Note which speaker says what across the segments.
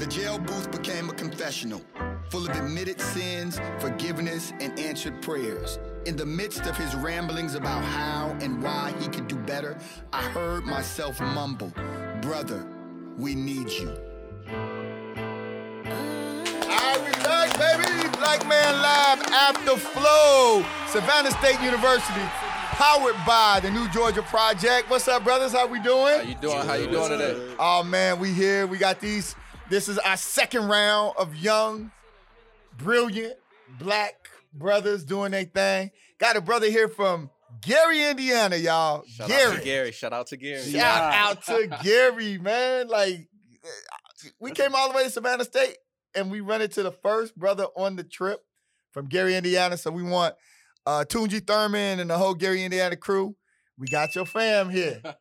Speaker 1: The jail booth became a confessional, full of admitted sins, forgiveness, and answered prayers. In the midst of his ramblings about how and why he could do better, I heard myself mumble, Brother, we need you. All right, we back, baby. Black Man Lab after Flow, Savannah State University, powered by the New Georgia Project. What's up, brothers? How we doing?
Speaker 2: How you doing? How you doing today?
Speaker 1: Oh man, we here. We got these. This is our second round of young, brilliant black brothers doing their thing. Got a brother here from Gary, Indiana, y'all.
Speaker 2: Shout
Speaker 1: Gary.
Speaker 2: out to Gary. Shout out to Gary.
Speaker 1: Shout out to Gary, man. Like we came all the way to Savannah State and we run into the first brother on the trip from Gary, Indiana. So we want uh Tunji Thurman and the whole Gary, Indiana crew. We got your fam here.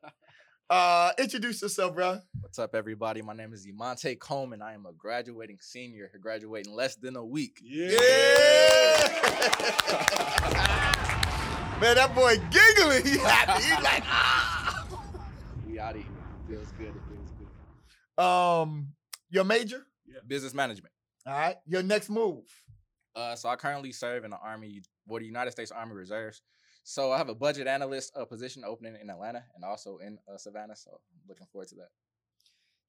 Speaker 1: Uh introduce yourself, bro.
Speaker 2: What's up, everybody? My name is Emonta Coleman. I am a graduating senior, graduating less than a week.
Speaker 1: Yeah. Man, that boy giggling. He happy. He's like, ah.
Speaker 2: We out of here. Feels good. It feels good.
Speaker 1: Um, your major? Yeah.
Speaker 2: Business management.
Speaker 1: All right. Your next move.
Speaker 2: Uh, so I currently serve in the Army, well, the United States Army Reserves. So I have a budget analyst uh, position opening in Atlanta and also in uh, Savannah. So I'm looking forward to that.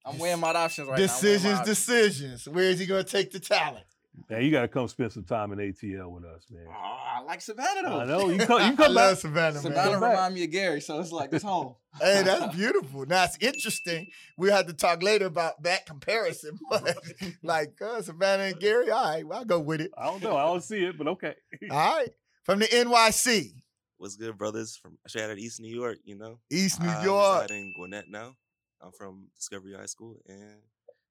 Speaker 2: I'm weighing my options right now. Weighing my
Speaker 1: decisions, decisions. Where is he going to take the talent?
Speaker 3: Man, you gotta come spend some time in ATL with us, man.
Speaker 2: Oh, I like Savannah though.
Speaker 3: I know you come. You
Speaker 1: I
Speaker 3: come
Speaker 1: love. Savannah,
Speaker 2: Savannah
Speaker 1: man.
Speaker 3: back.
Speaker 2: remind me of Gary, so it's like it's home.
Speaker 1: Hey, that's beautiful. Now it's interesting. We'll have to talk later about that comparison. But like uh, Savannah and Gary, all right, well, I'll go with it.
Speaker 3: I don't know. I don't see it, but okay.
Speaker 1: All right. From the NYC,
Speaker 4: What's good, brothers? From straight out of East New York, you know.
Speaker 1: East New York.
Speaker 4: I
Speaker 1: York.
Speaker 4: reside in Gwinnett now. I'm from Discovery High School, and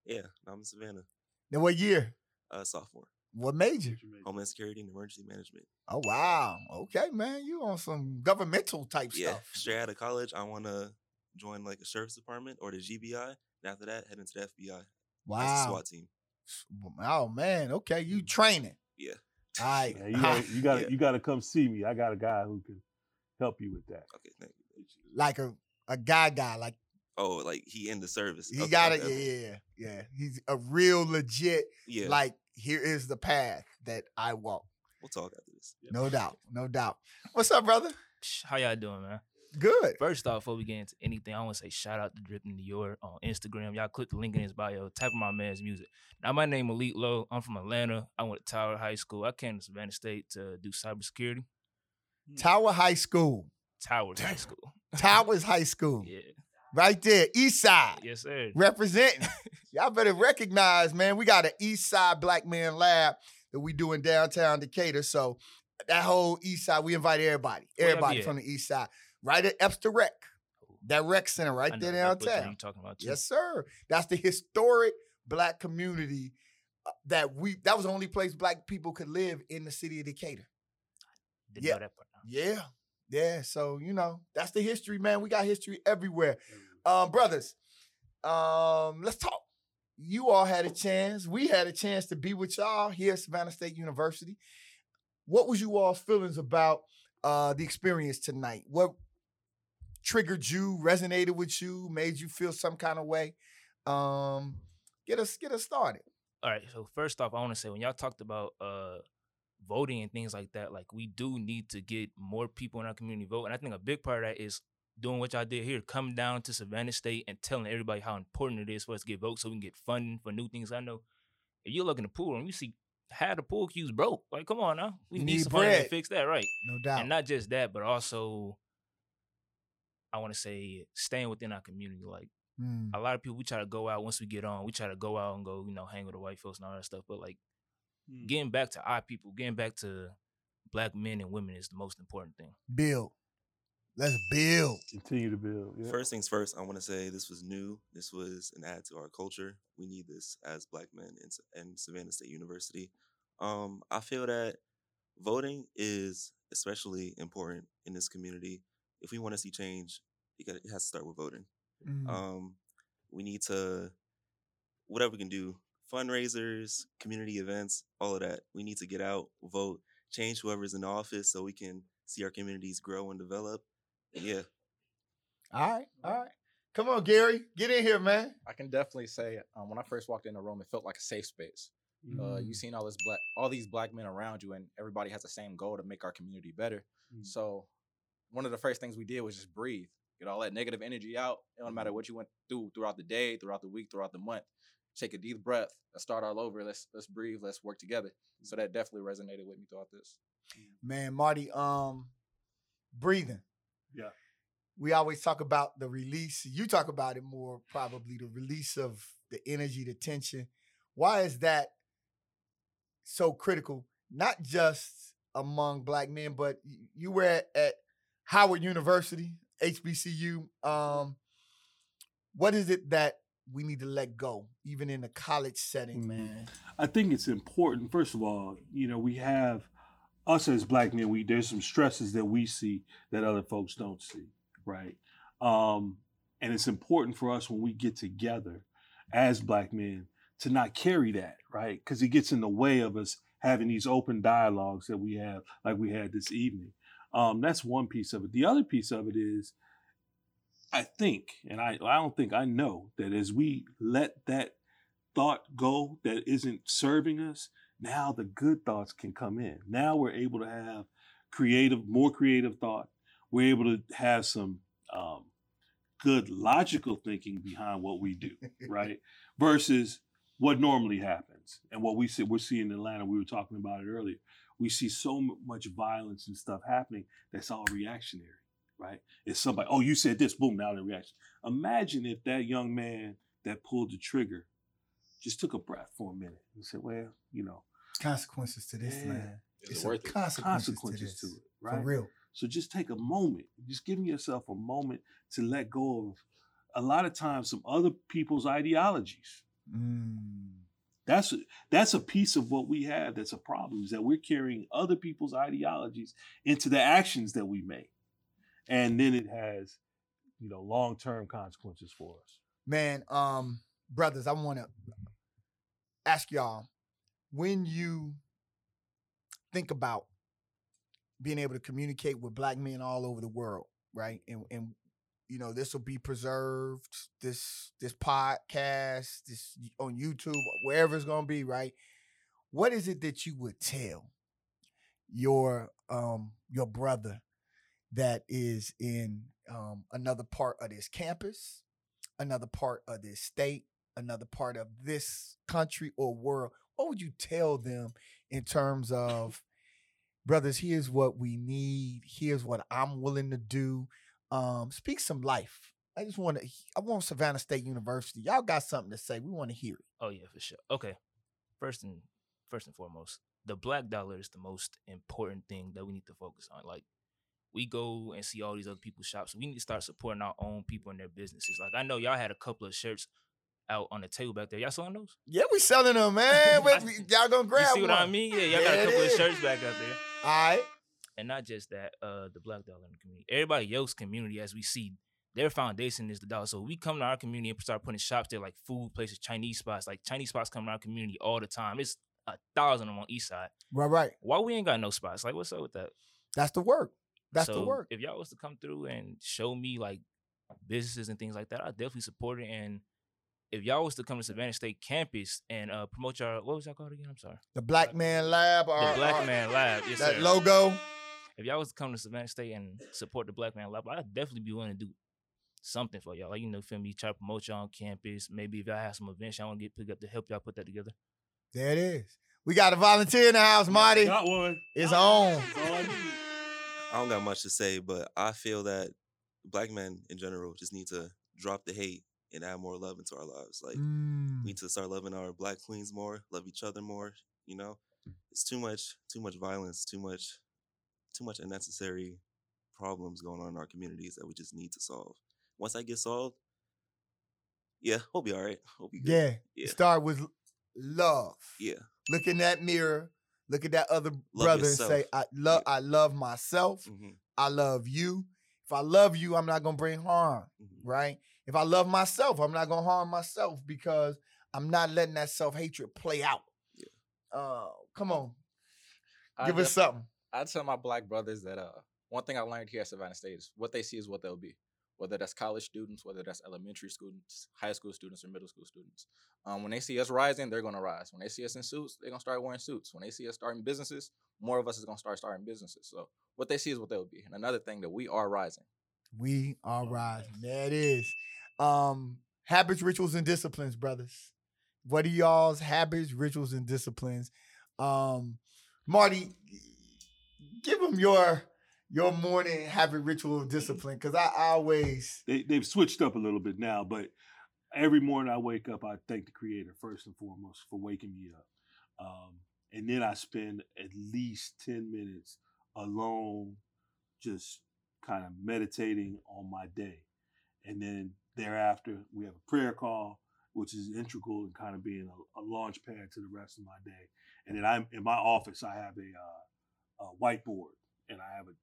Speaker 4: yeah, I'm in Savannah.
Speaker 1: Now, what year?
Speaker 4: Uh, sophomore,
Speaker 1: What major?
Speaker 4: Homeland Security and Emergency Management.
Speaker 1: Oh wow. Okay, man. You on some governmental type
Speaker 4: Yeah,
Speaker 1: stuff.
Speaker 4: straight out of college, I want to join like a sheriff's department or the GBI, and after that, head into the FBI. That's the
Speaker 1: Wow.
Speaker 4: SWAT team.
Speaker 1: Oh man. Okay, you training.
Speaker 4: Yeah.
Speaker 1: All right.
Speaker 3: Man, you gotta, you gotta,
Speaker 4: Yeah.
Speaker 3: you gotta come see me. I got a guy who can help you with that.
Speaker 4: Okay, thank you.
Speaker 1: like a a guy guy. Like
Speaker 4: Oh, like he in the service.
Speaker 1: he
Speaker 4: Okay,
Speaker 1: got it.
Speaker 4: okay,
Speaker 1: Yeah, yeah, yeah. He's a real legit.
Speaker 4: Yeah,
Speaker 1: Like here is the path that I walk.
Speaker 4: we'll talk after this.
Speaker 1: No doubt. No doubt. What's up, brother?
Speaker 5: How y'all doing, man?
Speaker 1: Good.
Speaker 5: First off, before we get into anything, I want to say shout out to Drip in New York on Instagram. Y'all click the link in his bio, type of my man's music. Now, my name Elite Lowe. I'm from Atlanta. I went to Tower High School. I came to Savannah State to do cybersecurity.
Speaker 1: Tower High School.
Speaker 5: Towers High School.
Speaker 1: Towers High School.
Speaker 5: Yeah.
Speaker 1: Right there. East side.
Speaker 5: Yes, sir.
Speaker 1: Representing. Y'all better recognize, man. We got an East Side Black Man Lab that we do in downtown Decatur. So that whole East Side, we invite everybody. Everybody from the East Side. Right at Ebster Rec. That rec center right there downtown.
Speaker 5: You talking about? Too.
Speaker 1: Yes, sir. That's the historic black community uh, that we that was the only place black people could live in the city of Decatur.
Speaker 5: Didn't
Speaker 1: Yeah.
Speaker 5: know that part. now.
Speaker 1: Yeah. Yeah. So, you know, that's the history, man. We got history everywhere. Um, brothers, um, let's talk. You all had a chance. We had a chance to be with y'all here at Savannah State University. What was you all's feelings about uh the experience tonight? What triggered you, resonated with you, made you feel some kind of way? Um, get us get us started.
Speaker 5: All right. So first off, I want to say when y'all talked about uh voting and things like that, like we do need to get more people in our community vote, and I think a big part of that is doing what y'all did here, coming down to Savannah State and telling everybody how important it is for us to get votes so we can get funding for new things. I know if you look in the pool and you see how the pool cues broke, like come on now, we need,
Speaker 1: need bread.
Speaker 5: to fix that, right?
Speaker 1: No doubt.
Speaker 5: And not just that, but also I want to say staying within our community, like
Speaker 1: Mm.
Speaker 5: a lot of people we try to go out once we get on we try to go out and go you know hang with the white folks and all that stuff but like getting back to our people getting back to black men and women is the most important thing
Speaker 1: Build. Let's build.
Speaker 3: Continue to build. Yeah.
Speaker 4: First things first, I want to say this was new. This was an add to our culture. We need this as black men in, in Savannah State University. Um, I feel that voting is especially important in this community. If we want to see change, it, got, it has to start with voting.
Speaker 1: Mm.
Speaker 4: Um, we need to, whatever we can do, fundraisers, community events, all of that. We need to get out, vote, change whoever's in office so we can see our communities grow and develop. Yeah,
Speaker 1: All right, all right. Come on, Gary, get in here, man.
Speaker 2: I can definitely say um, when I first walked in the room, it felt like a safe space. Uh,
Speaker 3: you've
Speaker 2: seen all this black, all these black men around you, and everybody has the same goal to make our community better.
Speaker 3: Mm.
Speaker 2: So, one of the first things we did was just breathe, get all that negative energy out. It don't matter what you went through throughout the day, throughout the week, throughout the month. Take a deep breath. Let's start all over. Let's let's breathe. Let's work together. So that definitely resonated with me throughout this.
Speaker 1: Man, Mawuli, um, breathing.
Speaker 3: Yeah.
Speaker 1: We always talk about the release. You talk about it more, probably the release of the energy, the tension. Why is that so critical? Not just among black men, but you were at, at Howard University, HBCU. Um, what is it that we need to let go, even in a college setting, man?
Speaker 3: I think it's important. First of all, you know, we have us as black men. We there's some stresses that we see that other folks don't see, right? Um, and it's important for us when we get together as black men to not carry that, right? Because it gets in the way of us having these open dialogues that we have, like we had this evening. Um, that's one piece of it. The other piece of it is, I think, and I, I don't think I know that as we let that thought go that isn't serving us, now the good thoughts can come in. Now we're able to have creative, more creative thought. We're able to have some um, good logical thinking behind what we do, right? Versus what normally happens and what we see. We're seeing in Atlanta. We were talking about it earlier. We see so much violence and stuff happening that's all reactionary, right? It's somebody. Oh, you said this. Boom. Now the reaction. Imagine if that young man that pulled the trigger just took a breath for a minute and said, "Well, you know,
Speaker 1: Consequences to this,
Speaker 3: Yeah.
Speaker 1: man.
Speaker 2: Is
Speaker 1: It's
Speaker 2: worth it?
Speaker 1: consequences,
Speaker 3: consequences
Speaker 1: to
Speaker 3: to it, right?"
Speaker 1: For real.
Speaker 3: So just take a moment, just giving yourself a moment to let go of a lot of times some other people's ideologies.
Speaker 1: Mm.
Speaker 3: That's a, that's a piece of what we have that's a problem is that we're carrying other people's ideologies into the actions that we make. And then it has, you know, long-term consequences for us.
Speaker 1: Man, um, brothers, I want to ask y'all when you think about being able to communicate with black men all over the world, right? And and you know, this will be preserved, this this podcast, this on YouTube, wherever it's gonna be, right? What is it that you would tell your um your brother that is in um another part of this campus, another part of this state, another part of this country or world? What would you tell them in terms of brothers, here's what we need, here's what I'm willing to do. Um, speak some life. I just want to I want Savannah State University. Y'all got something to say. We want to hear it.
Speaker 5: Oh yeah, for sure. Okay. First and first and foremost, the black dollar is the most important thing that we need to focus on. Like we go and see all these other people's shops. We need to start supporting our own people and their businesses. Like I know y'all had a couple of shirts out on the table back there. Y'all selling those?
Speaker 1: Yeah, we selling them, man. Y'all gonna grab
Speaker 5: you see what I mean? Yeah, y'all got a couple of shirts back out there.
Speaker 1: All right.
Speaker 5: And not just that, uh, the black dollar in the community. Everybody else's community, as we see, their foundation is the dollar. So we come to our community and start putting shops there, like food places, Chinese spots. Like Chinese spots come to our community all the time. It's a thousand of them on east side.
Speaker 1: Right, right.
Speaker 5: Why we ain't got no spots? Like, what's up with that?
Speaker 1: That's the work. That's the
Speaker 5: So,
Speaker 1: work.
Speaker 5: If y'all was to come through and show me like businesses and things like that, I definitely support it. And if y'all was to come to Savannah State campus and uh, promote y'all, what was y'all called again? I'm sorry.
Speaker 1: The Black Man Lab or
Speaker 5: The Black
Speaker 1: or
Speaker 5: Man Lab. Yes,
Speaker 1: that
Speaker 5: sir.
Speaker 1: logo.
Speaker 5: if y'all was to come to Savannah State and support the Black Man Lab, I'd definitely be willing to do something for y'all. Like, you know, feel me, try to promote y'all on campus. Maybe if y'all have some events y'all want to get picked up to help y'all put that together.
Speaker 1: There it is. We got a volunteer in the house, Mawuli.
Speaker 3: Got one.
Speaker 1: It's
Speaker 3: Got
Speaker 1: on.
Speaker 3: one. That's all I
Speaker 4: don't got much to say, but I feel that black men in general just need to drop the hate and add more love into our lives. Like
Speaker 1: Mm.
Speaker 4: we need to start loving our black queens more, love each other more. You know, it's too much, too much violence, too much, too much unnecessary problems going on in our communities that we just need to solve. Once I get solved, yeah, we'll be all right. We'll be good.
Speaker 1: Yeah.
Speaker 4: Yeah.
Speaker 1: Start with love.
Speaker 4: Yeah.
Speaker 1: Look in that mirror. Look at that other
Speaker 4: Love
Speaker 1: brother
Speaker 4: yourself.
Speaker 1: and say, I love
Speaker 4: Yeah.
Speaker 1: I love myself.
Speaker 4: hmm
Speaker 1: I love you. If I love you, I'm not gonna bring harm,
Speaker 4: hmm
Speaker 1: right? If I love myself, I'm not gonna harm myself because I'm not letting that self-hatred play out.
Speaker 4: Yeah.
Speaker 1: Uh come on.
Speaker 2: I
Speaker 1: Give us something.
Speaker 2: I tell my black brothers that uh one thing I learned here at Savannah State is what they see is what they'll be. Whether that's college students, whether that's elementary students, high school students, or middle school students. Um, when they see us rising, they're gonna rise. When they see us in suits, they're gonna start wearing suits. When they see us starting businesses, more of us is gonna start starting businesses. So what they see is what they'll be. And another thing that we are rising.
Speaker 1: We are rising. There it is. Um, habits, rituals, and disciplines, brothers. What are y'all's habits, rituals, and disciplines? Um, Mawuli, give them your your morning habit, ritual, of discipline, because I, always
Speaker 3: They they've switched up a little bit now, but every morning I wake up, I thank the Creator first and foremost for waking me up, um, and then I spend at least ten minutes alone, just kind of meditating on my day, and then thereafter we have a prayer call, which is integral in kind of being a, a launch pad to the rest of my day, and then I'm in my office. I have a, uh, a whiteboard, and I have a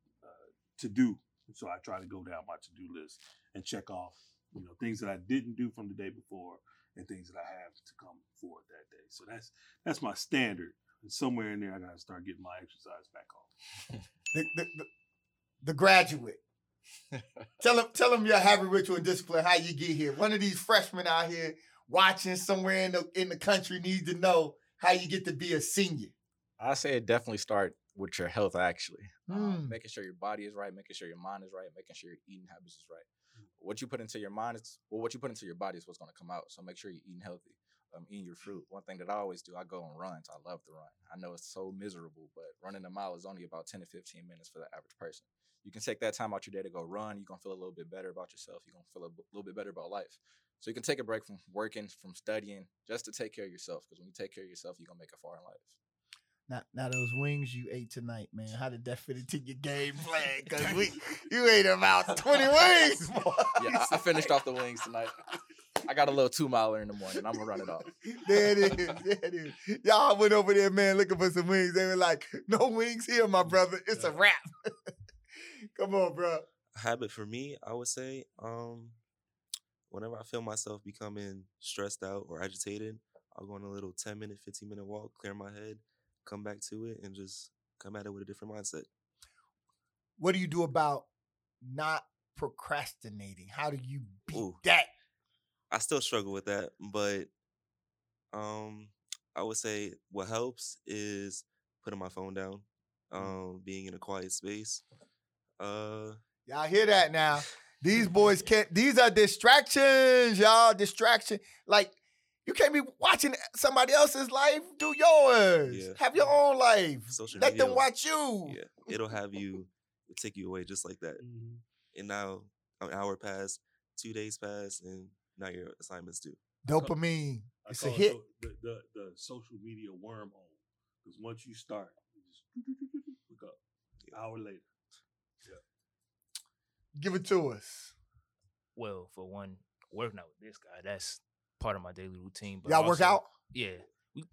Speaker 3: to do. So I try to go down my to do list and check off, you know, things that I didn't do from the day before and things that I have to come forward that day. So that's that's my standard. And somewhere in there, I gotta start getting my exercise back on.
Speaker 1: the, the, the, the graduate. tell them tell them your habit, ritual, and discipline. How you get here? One of these freshmen out here watching somewhere in the in the country needs to know how you get to be a senior.
Speaker 2: I say it definitely start with your health actually.
Speaker 1: Mm.
Speaker 2: making sure your body is right, making sure your mind is right, making sure your eating habits is right. What you put into your mind is well, what you put into your body is what's going to come out. So make sure you're eating healthy, um, eating your fruit. One thing that I always do, I go on runs. I love to run. I know it's so miserable, but running a mile is only about 10 to 15 minutes for the average person. You can take that time out your day to go run. You're going to feel a little bit better about yourself. You're going to feel a b- little bit better about life. So you can take a break from working, from studying, just to take care of yourself. Because when you take care of yourself, you're going to make it far in life.
Speaker 1: Now, now those wings you ate tonight, man. How did that fit into your game plan? Cause we, you ate about twenty wings. boy.
Speaker 2: Yeah, I, I finished off the wings tonight. I got a little two miler in the morning. I'm gonna run it off.
Speaker 1: There it is. There it is. Y'all went over there, man, looking for some wings. They were like, "No wings here, my brother. It's a wrap." Come on, bro.
Speaker 4: habit for me, I would say, um, whenever I feel myself becoming stressed out or agitated, I'll go on a little 10 minute, 15 minute walk, clear my head, come back to it, and just come at it with a different mindset.
Speaker 1: What do you do about not procrastinating? How do you beat
Speaker 4: Ooh.
Speaker 1: that?
Speaker 4: I still struggle with that, but um, I would say what helps is putting my phone down, um, being in a quiet space. Uh,
Speaker 1: Y'all hear that now? These boys can't. These are distractions, y'all. Distraction. Like you can't be watching somebody else's life. Do yours.
Speaker 4: Yeah.
Speaker 1: Have your own life.
Speaker 4: social
Speaker 1: Let
Speaker 4: media.
Speaker 1: them watch you.
Speaker 4: Yeah, it'll have you, it'll take you away just like that. Mm-hmm. And now an hour passed, two days passed, and now your assignment's due.
Speaker 1: Dopamine.
Speaker 3: I
Speaker 1: It's a
Speaker 3: call it
Speaker 1: hit.
Speaker 3: so- the, the the social media wormhole because once you start, you just look up. Hour later, Yeah.
Speaker 1: Give it to us.
Speaker 5: Well, for one, working out with this guy, that's part of my daily routine. But
Speaker 1: Y'all work out?
Speaker 5: Yeah. We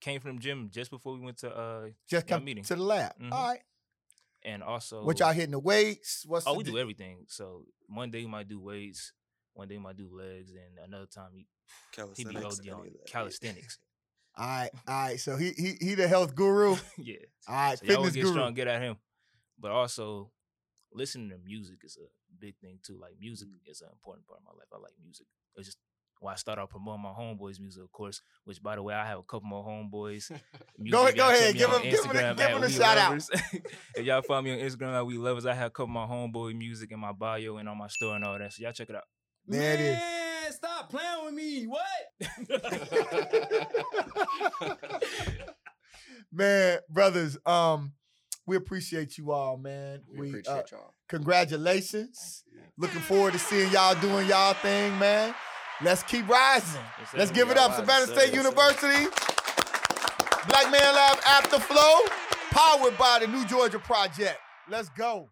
Speaker 5: came from the gym just before we went to uh
Speaker 1: Just
Speaker 5: y'all
Speaker 1: come
Speaker 5: meeting.
Speaker 1: to the lab.
Speaker 5: Mhm.
Speaker 1: All right.
Speaker 5: and also
Speaker 1: What y'all hitting the weights? What's
Speaker 5: Oh,
Speaker 1: the
Speaker 5: we do
Speaker 1: di-
Speaker 5: everything. So one day we might do weights, one day we might do legs, and another time he he be
Speaker 4: Calisthenics,
Speaker 5: OD on
Speaker 4: yeah.
Speaker 5: calisthenics.
Speaker 1: All right, all right. So he he he the health guru.
Speaker 5: yeah.
Speaker 1: All right,
Speaker 5: So y'all
Speaker 1: fitness
Speaker 5: get
Speaker 1: guru.
Speaker 5: strong, get at him. But also listening to music is a big thing too. Like music
Speaker 1: Mm.
Speaker 5: is an important part of my life. I like music. It's just why I started out promoting my homeboys music, of course. Which by the way, I have a couple more homeboys.
Speaker 1: Go-
Speaker 5: if
Speaker 1: go ahead, give
Speaker 5: them,
Speaker 1: him- give him a- give
Speaker 5: at
Speaker 1: him a
Speaker 5: We
Speaker 1: shout out.
Speaker 5: If y'all follow me on Instagram at weluvers, I have a couple more homeboy music in my bio and on my store and all that. So y'all check it out.
Speaker 1: There it is.
Speaker 6: Man, stop playing with me. What?
Speaker 1: man, brothers. Um, we appreciate you all, man.
Speaker 2: We,
Speaker 1: We,
Speaker 2: appreciate
Speaker 1: uh,
Speaker 2: y'all.
Speaker 1: congratulations. Looking forward to seeing y'all doing y'all thing, man. Let's keep rising.
Speaker 5: Yes,
Speaker 1: Let's give it up, Savannah. State. University. Black Man Lab After Flow, powered by the New Georgia Project. Let's go.